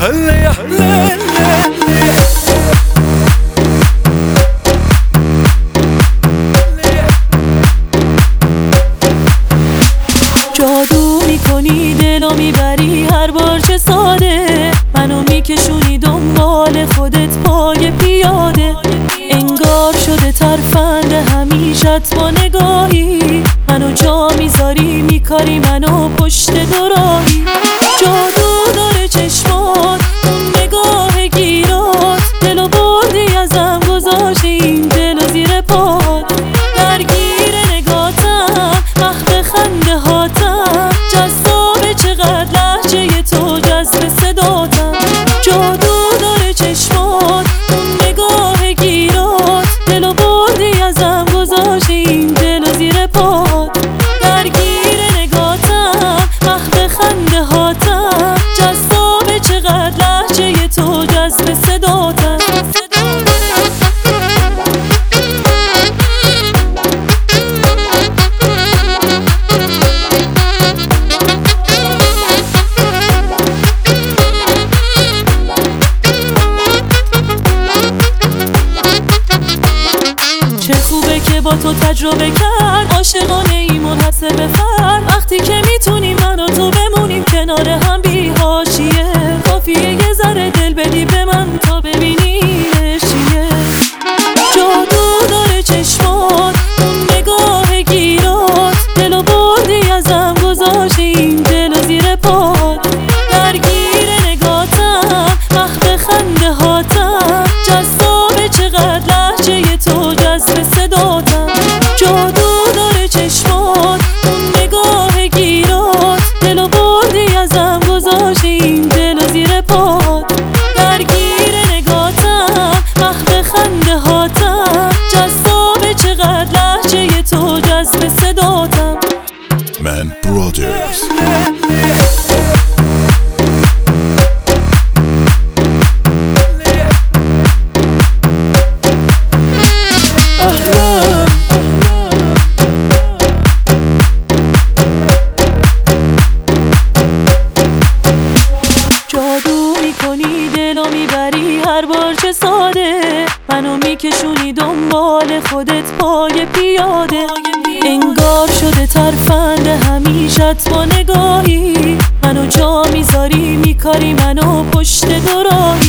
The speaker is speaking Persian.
جادو می‌کنی دلو می‌بری هر بار چه ساده. منو میکشونی دنبال خودت پای پیاده. انگار شده ترفند همیشت با نگاهی. منو جا می‌ذاری میکاری منو پشت دوراهی جذب صداتم چه خوبه که با تو تجربه کرد. عاشقانه ای منحصر به وقتی که می‌تونیم muchos میکشونی دنبال خودت پای پیاده. انگار شده ترفند همیشت با نگاهی. منو جا می‌ذاری میکاری منو پشت دراهی